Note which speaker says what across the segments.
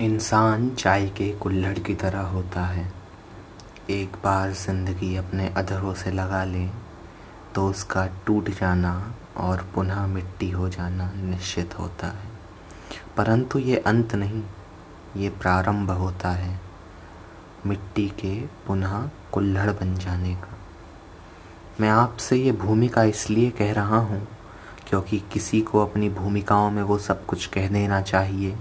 Speaker 1: इंसान चाय के कुल्हड़ की तरह होता है। एक बार ज़िंदगी अपने अधरों से लगा ले तो उसका टूट जाना और पुनः मिट्टी हो जाना निश्चित होता है। परंतु ये अंत नहीं, ये प्रारंभ होता है, मिट्टी के पुनः कुल्हड़ बन जाने का। मैं आपसे ये भूमिका इसलिए कह रहा हूँ, क्योंकि किसी को अपनी भूमिकाओं में वो सब कुछ कह देना चाहिए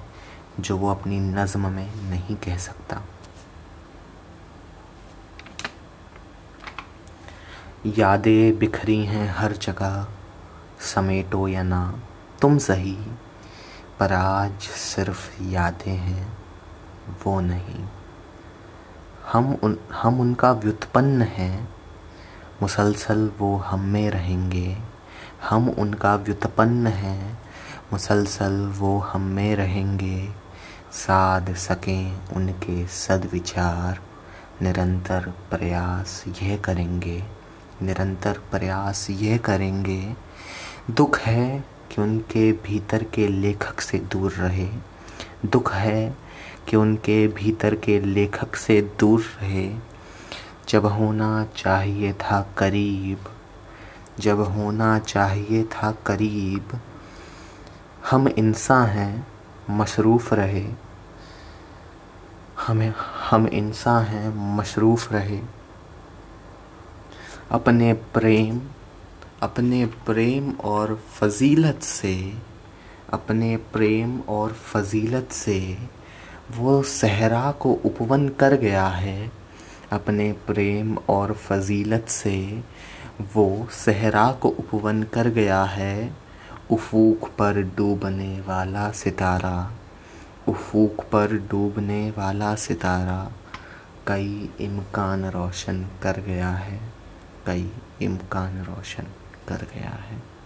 Speaker 1: जो वो अपनी नज़्म में नहीं कह सकता। यादें बिखरी हैं हर जगह, समेटो या ना, तुम सही, पर आज सिर्फ़ यादें हैं, वो नहीं। हम उन, हम उनका व्युत्पन्न हैं, मुसलसल वो हम में रहेंगे। हम उनका व्युत्पन्न हैं, मुसलसल वो हम में रहेंगे। साध सकें उनके सदविचार। निरंतर प्रयास यह करेंगे। निरंतर प्रयास यह करेंगे। दुख है कि उनके भीतर के लेखक से दूर रहे। दुख है कि उनके भीतर के लेखक से दूर रहे। जब होना चाहिए था करीब, जब होना चाहिए था करीब, हम इंसान हैं। मशरूफ़ रहे। हमें, हम इंसान हैं मशरूफ़ रहे। अपने प्रेम अपने प्रेम और फजीलत से, अपने प्रेम और फजीलत से वो सहरा को उपवन कर गया है। अपने प्रेम और फजीलत से वो सहरा को उपवन कर गया है। उफूक पर डूबने वाला सितारा, उफूक पर डूबने वाला सितारा, कई इमकान रोशन कर गया है, कई इमकान रोशन कर गया है।